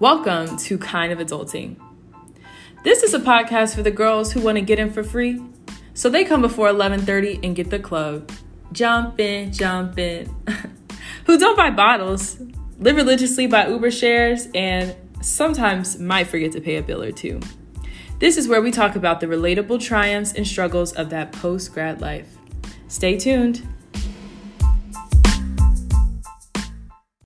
Welcome to Kind of Adulting. This is a podcast for the girls who want to get in for free. So they come before 11:30 and get the club. Jump in, jump in. who don't buy bottles, live religiously by Uber shares, and sometimes might forget to pay a bill or two. This is where we talk about the relatable triumphs and struggles of that post grad life. Stay tuned.